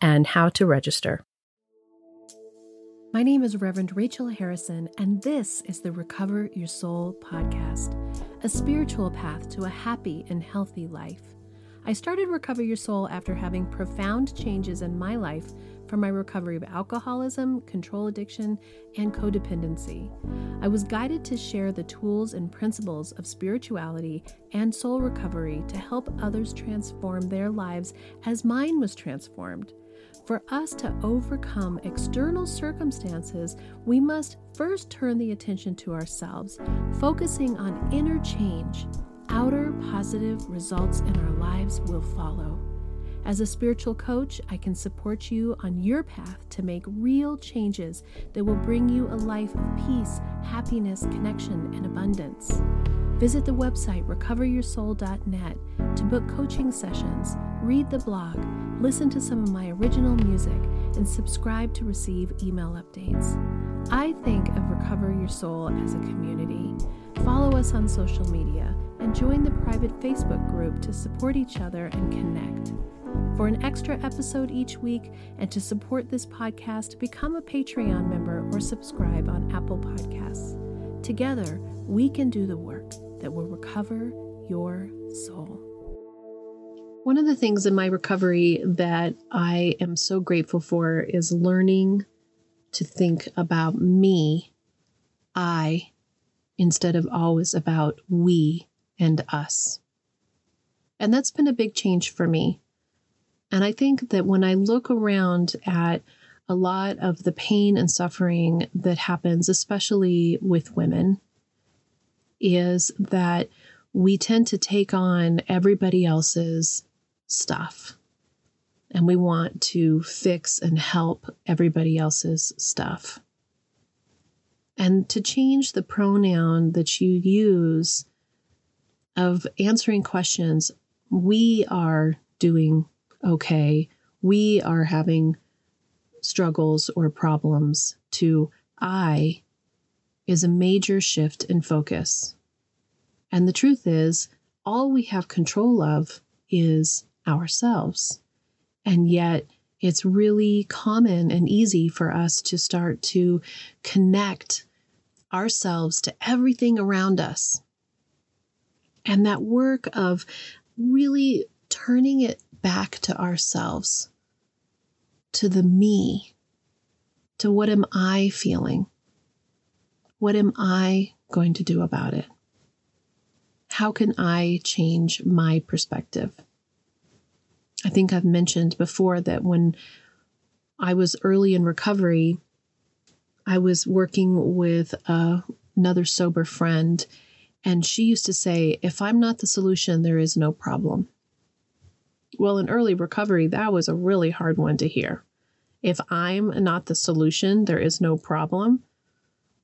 and how to register. My name is Reverend Rachel Harrison, and this is the Recover Your Soul podcast, a spiritual path to a happy and healthy life. I started Recover Your Soul after having profound changes in my life my recovery of alcoholism, control addiction, and codependency. I was guided to share the tools and principles of spirituality and soul recovery to help others transform their lives as mine was transformed. For us to overcome external circumstances, we must first turn the attention to ourselves, focusing on inner change outer positive results in our lives will follow. As a spiritual coach, I can support you on your path to make real changes that will bring you a life of peace, happiness, connection, and abundance. Visit the website recoveryoursoul.net to book coaching sessions, read the blog, listen to some of my original music, and subscribe to receive email updates. I think of Recover Your Soul as a community. Follow us on social media and join the private Facebook group to support each other and connect. For an extra episode each week and to support this podcast, become a Patreon member or subscribe on Apple Podcasts. Together, we can do the work that will recover your soul. One of the things in my recovery that I am so grateful for is learning to think about me, I, instead of always about we and us. And that's been a big change for me. And I think that when I look around at a lot of the pain and suffering that happens, especially with women, is that we tend to take on everybody else's stuff. And we want to fix and help everybody else's stuff. And to change the pronoun that you use of answering questions. We are doing okay. We are having struggles or problems to I is a major shift in focus. And the truth is, all we have control of is ourselves. And yet, it's really common and easy for us to start to connect ourselves to everything around us and that work of really turning it back to ourselves, to the me, to what am I feeling? What am I going to do about it? How can I change my perspective? I think I've mentioned before that when I was early in recovery, I was working with another sober friend, and she used to say, If I'm not the solution, there is no problem. Well, in early recovery, that was a really hard one to hear. If I'm not the solution, there is no problem.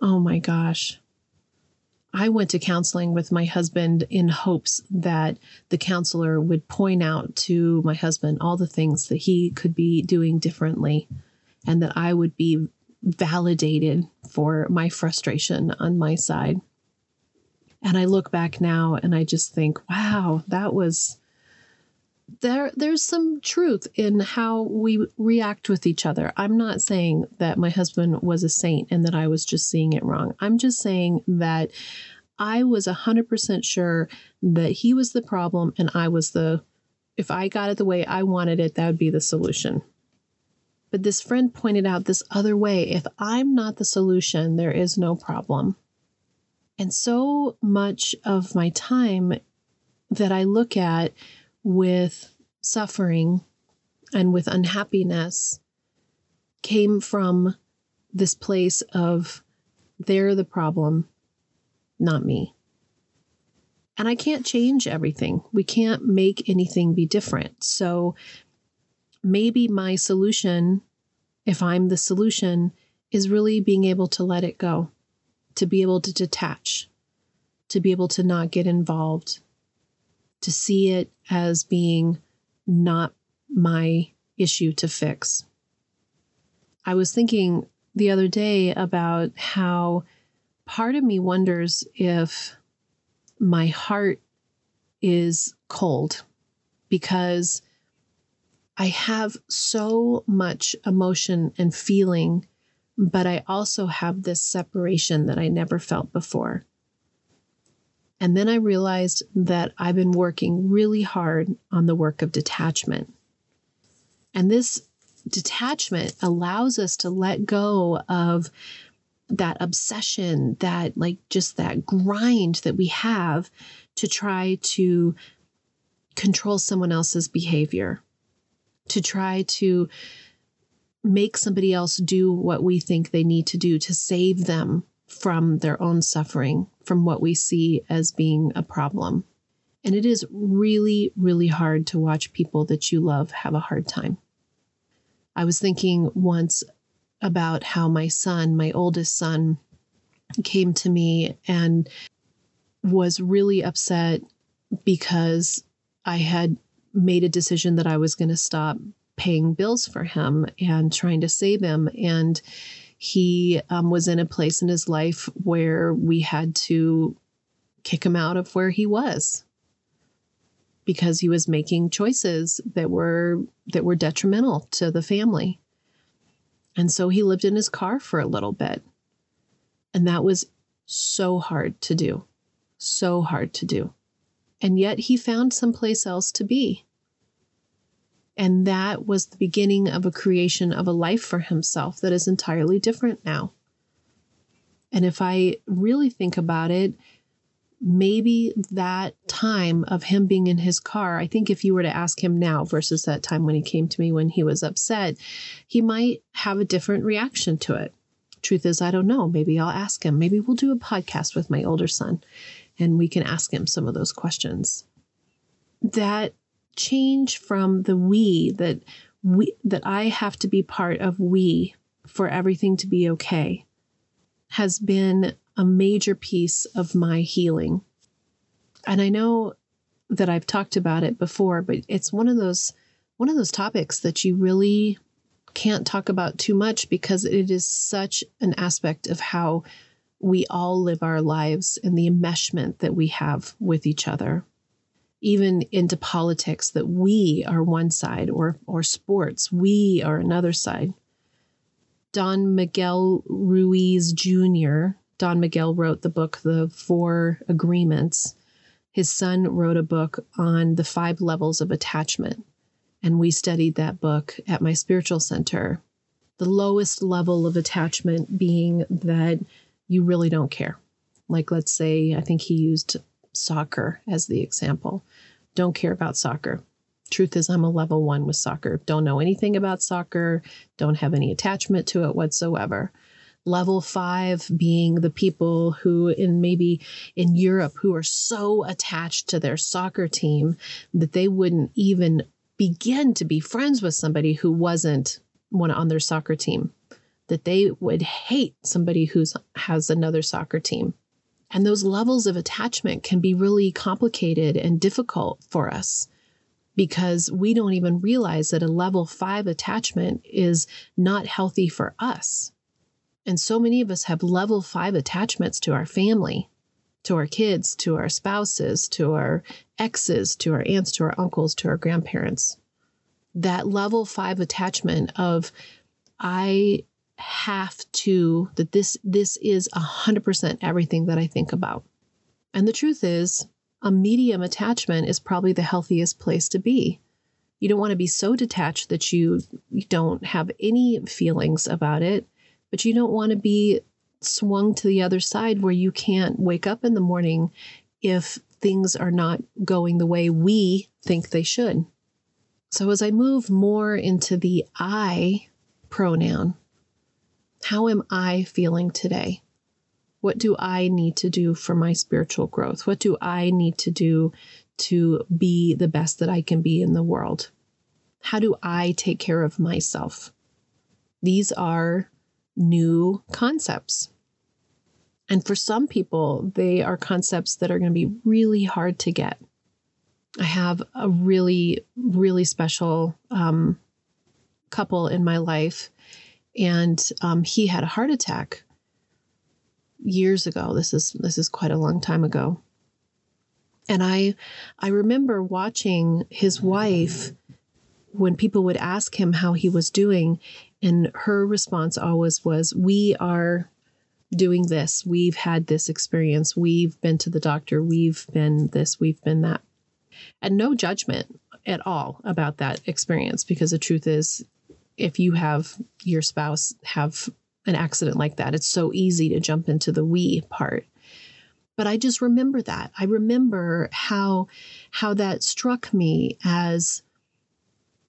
Oh my gosh. I went to counseling with my husband in hopes that the counselor would point out to my husband all the things that he could be doing differently and that I would be validated for my frustration on my side. And I look back now and I just think, wow, that was there there's some truth in how we react with each other. I'm not saying that my husband was a saint and that I was just seeing it wrong. I'm just saying that I was 100% sure that he was the problem and I was the if I got it the way I wanted it, that would be the solution. But this friend pointed out this other way. If I'm not the solution, there is no problem. And so much of my time that I look at with suffering and with unhappiness came from this place of they're the problem, not me. And I can't change everything. We can't make anything be different. So maybe my solution, if I'm the solution, is really being able to let it go, to be able to detach, to be able to not get involved, to see it as being not my issue to fix. I was thinking the other day about how part of me wonders if my heart is cold because I have so much emotion and feeling, but I also have this separation that I never felt before. And then I realized that I've been working really hard on the work of detachment. And this detachment allows us to let go of that obsession, that like just that grind that we have to try to control someone else's behavior, to try to make somebody else do what we think they need to do to save them from their own suffering, from what we see as being a problem. And it is really, really hard to watch people that you love have a hard time. I was thinking once about how my son, my oldest son, came to me and was really upset because I had made a decision that I was going to stop paying bills for him and trying to save him. And he um, was in a place in his life where we had to kick him out of where he was because he was making choices that were that were detrimental to the family. And so he lived in his car for a little bit. And that was so hard to do. So hard to do. And yet he found someplace else to be. And that was the beginning of a creation of a life for himself that is entirely different now. And if I really think about it, maybe that time of him being in his car, I think if you were to ask him now versus that time when he came to me when he was upset, he might have a different reaction to it. Truth is, I don't know. Maybe I'll ask him. Maybe we'll do a podcast with my older son and we can ask him some of those questions. That change from the we that we that I have to be part of we for everything to be okay has been a major piece of my healing. And I know that I've talked about it before, but it's one of those one of those topics that you really can't talk about too much because it is such an aspect of how we all live our lives and the enmeshment that we have with each other. Even into politics, that we are one side, or or sports, we are another side. Don Miguel Ruiz Jr., Don Miguel wrote the book, The Four Agreements. His son wrote a book on the five levels of attachment. And we studied that book at my spiritual center. The lowest level of attachment being that you really don't care. Like, let's say, I think he used soccer as the example. Don't care about soccer. Truth is, I'm a level one with soccer. Don't know anything about soccer, don't have any attachment to it whatsoever level five being the people who in maybe in Europe who are so attached to their soccer team that they wouldn't even begin to be friends with somebody who wasn't one on their soccer team that they would hate somebody who has another soccer team and those levels of attachment can be really complicated and difficult for us because we don't even realize that a level 5 attachment is not healthy for us and so many of us have level five attachments to our family, to our kids, to our spouses, to our exes, to our aunts, to our uncles, to our grandparents. That level five attachment of, I have to, that this, this is 100% everything that I think about. And the truth is, a medium attachment is probably the healthiest place to be. You don't want to be so detached that you, you don't have any feelings about it but you don't want to be swung to the other side where you can't wake up in the morning if things are not going the way we think they should. So as I move more into the I pronoun, how am I feeling today? What do I need to do for my spiritual growth? What do I need to do to be the best that I can be in the world? How do I take care of myself? These are new concepts. And for some people, they are concepts that are going to be really hard to get. I have a really, really special um, couple in my life, and um, he had a heart attack years ago. This is this is quite a long time ago, and I I remember watching his wife when people would ask him how he was doing, and her response always was, "We are." doing this. We've had this experience. We've been to the doctor. We've been this. We've been that and no judgment at all about that experience because the truth is if you have your spouse have an accident like that it's so easy to jump into the we part. But i just remember that. I remember how how that struck me as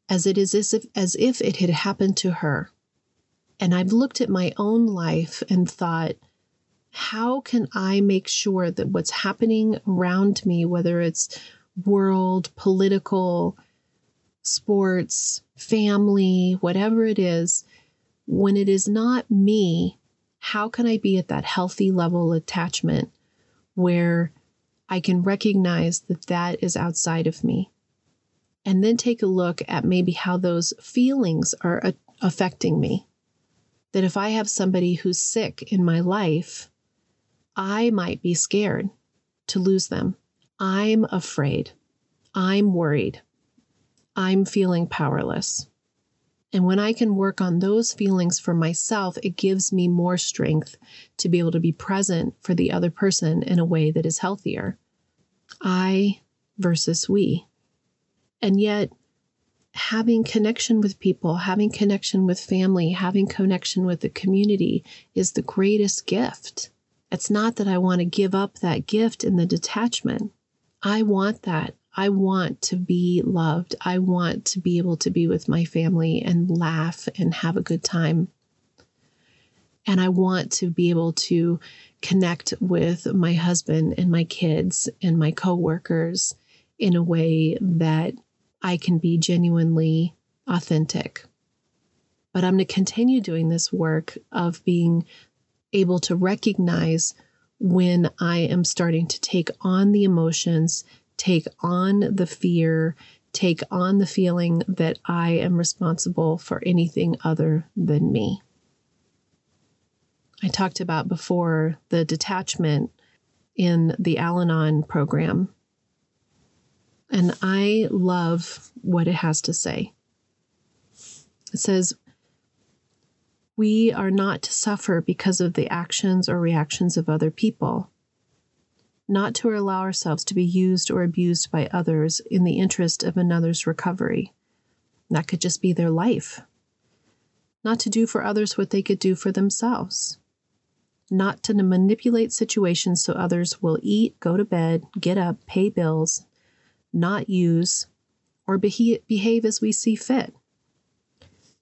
as it is as if as if it had happened to her. And i've looked at my own life and thought how can i make sure that what's happening around me whether it's world, political, sports, family, whatever it is, when it is not me, how can I be at that healthy level attachment where I can recognize that that is outside of me? And then take a look at maybe how those feelings are a- affecting me. That if I have somebody who's sick in my life, I might be scared to lose them I'm afraid. I'm worried. I'm feeling powerless. And when I can work on those feelings for myself, it gives me more strength to be able to be present for the other person in a way that is healthier. I versus we. And yet, having connection with people, having connection with family, having connection with the community is the greatest gift. It's not that I want to give up that gift in the detachment. I want that. I want to be loved. I want to be able to be with my family and laugh and have a good time. And I want to be able to connect with my husband and my kids and my coworkers in a way that I can be genuinely authentic. But I'm going to continue doing this work of being able to recognize when I am starting to take on the emotions, take on the fear, take on the feeling that I am responsible for anything other than me. I talked about before the detachment in the Al Anon program. And I love what it has to say. It says, we are not to suffer because of the actions or reactions of other people, not to allow ourselves to be used or abused by others in the interest of another's recovery. That could just be their life. Not to do for others what they could do for themselves. Not to manipulate situations so others will eat, go to bed, get up, pay bills, not use, or behave as we see fit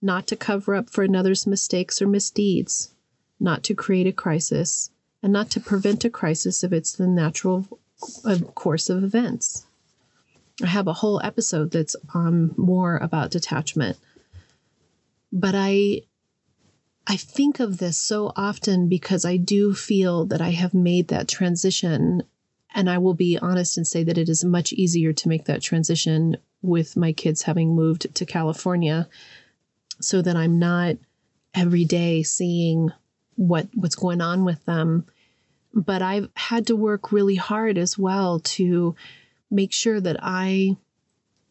not to cover up for another's mistakes or misdeeds, not to create a crisis, and not to prevent a crisis if it's the natural uh, course of events. I have a whole episode that's more about detachment. But I I think of this so often because I do feel that I have made that transition. And I will be honest and say that it is much easier to make that transition with my kids having moved to California so that I'm not every day seeing what what's going on with them. But I've had to work really hard as well to make sure that I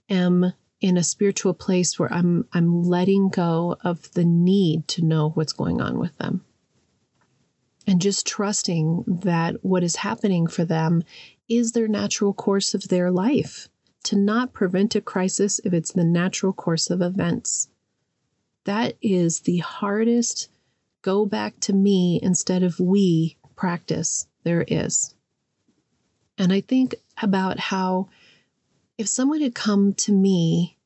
am in a spiritual place where I'm I'm letting go of the need to know what's going on with them. And just trusting that what is happening for them is their natural course of their life. To not prevent a crisis if it's the natural course of events. That is the hardest go back to me instead of we practice there is. And I think about how if someone had come to me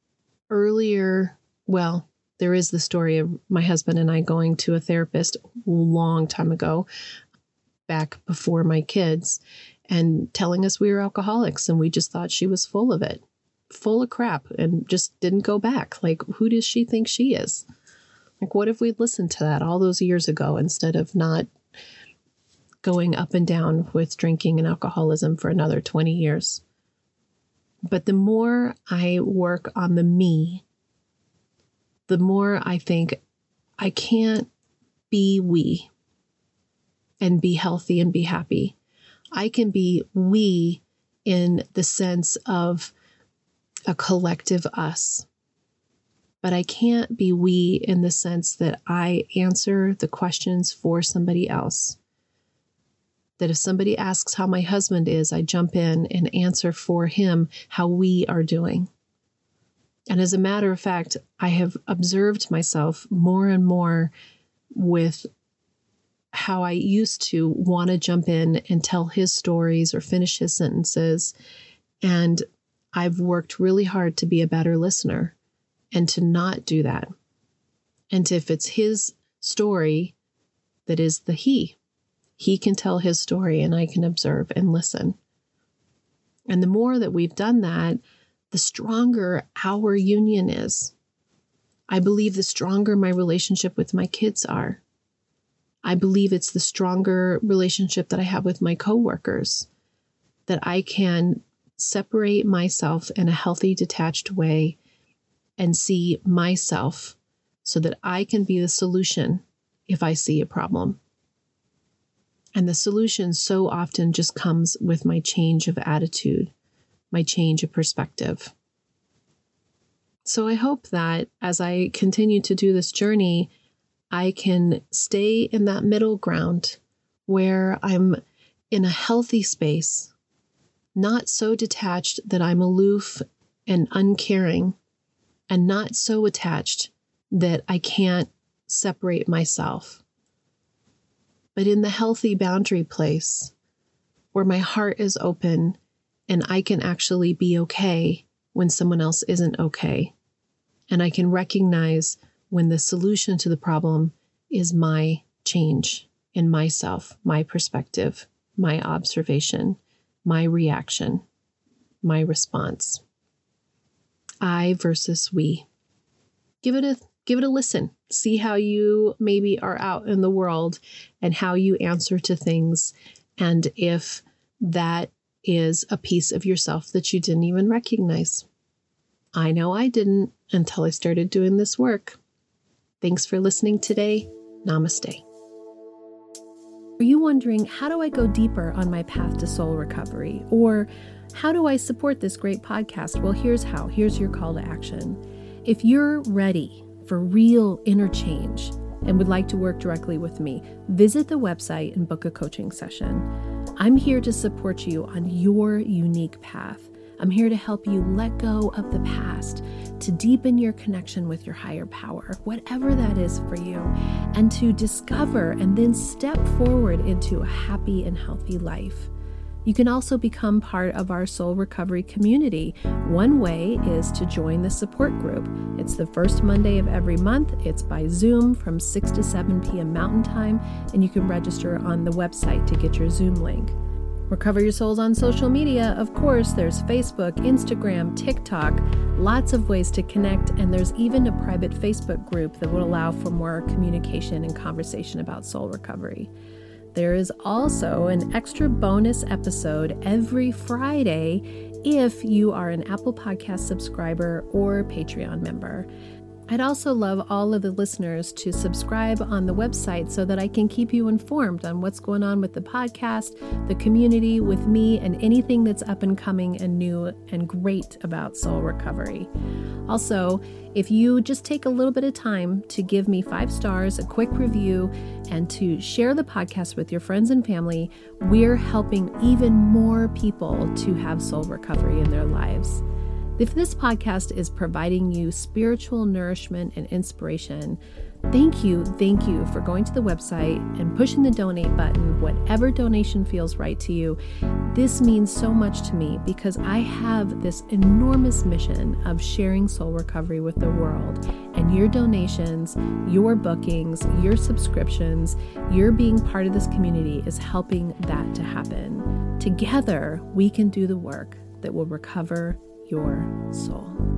earlier, well, there is the story of my husband and I going to a therapist a long time ago, back before my kids, and telling us we were alcoholics and we just thought she was full of it, full of crap, and just didn't go back. Like, who does she think she is? Like, what if we'd listened to that all those years ago instead of not going up and down with drinking and alcoholism for another 20 years? But the more I work on the me, the more I think I can't be we and be healthy and be happy. I can be we in the sense of a collective us. But I can't be we in the sense that I answer the questions for somebody else. That if somebody asks how my husband is, I jump in and answer for him how we are doing. And as a matter of fact, I have observed myself more and more with how I used to want to jump in and tell his stories or finish his sentences. And I've worked really hard to be a better listener and to not do that. And if it's his story that is the he, he can tell his story and I can observe and listen. And the more that we've done that, the stronger our union is. I believe the stronger my relationship with my kids are. I believe it's the stronger relationship that I have with my coworkers, that I can separate myself in a healthy, detached way and see myself so that I can be the solution if I see a problem. And the solution so often just comes with my change of attitude, my change of perspective. So I hope that as I continue to do this journey, I can stay in that middle ground where I'm in a healthy space, not so detached that I'm aloof and uncaring, and not so attached that I can't separate myself. But in the healthy boundary place where my heart is open and I can actually be okay when someone else isn't okay. And I can recognize when the solution to the problem is my change in myself, my perspective, my observation, my reaction, my response. I versus we. Give it a give it a listen. See how you maybe are out in the world and how you answer to things and if that is a piece of yourself that you didn't even recognize. I know I didn't until I started doing this work. Thanks for listening today. Namaste. Are you wondering how do I go deeper on my path to soul recovery? Or how do I support this great podcast? Well, here's how. Here's your call to action. If you're ready for real interchange and would like to work directly with me, visit the website and book a coaching session. I'm here to support you on your unique path. I'm here to help you let go of the past, to deepen your connection with your higher power, whatever that is for you, and to discover and then step forward into a happy and healthy life. You can also become part of our soul recovery community. One way is to join the support group. It's the first Monday of every month. It's by Zoom from 6 to 7 p.m. Mountain Time, and you can register on the website to get your Zoom link. Recover Your Souls on social media. Of course, there's Facebook, Instagram, TikTok, lots of ways to connect, and there's even a private Facebook group that will allow for more communication and conversation about soul recovery. There is also an extra bonus episode every Friday if you are an Apple Podcast subscriber or Patreon member. I'd also love all of the listeners to subscribe on the website so that I can keep you informed on what's going on with the podcast, the community, with me, and anything that's up and coming and new and great about soul recovery. Also, if you just take a little bit of time to give me five stars, a quick review, and to share the podcast with your friends and family, we're helping even more people to have soul recovery in their lives. If this podcast is providing you spiritual nourishment and inspiration, Thank you, thank you for going to the website and pushing the donate button, whatever donation feels right to you. This means so much to me because I have this enormous mission of sharing soul recovery with the world. And your donations, your bookings, your subscriptions, your being part of this community is helping that to happen. Together, we can do the work that will recover your soul.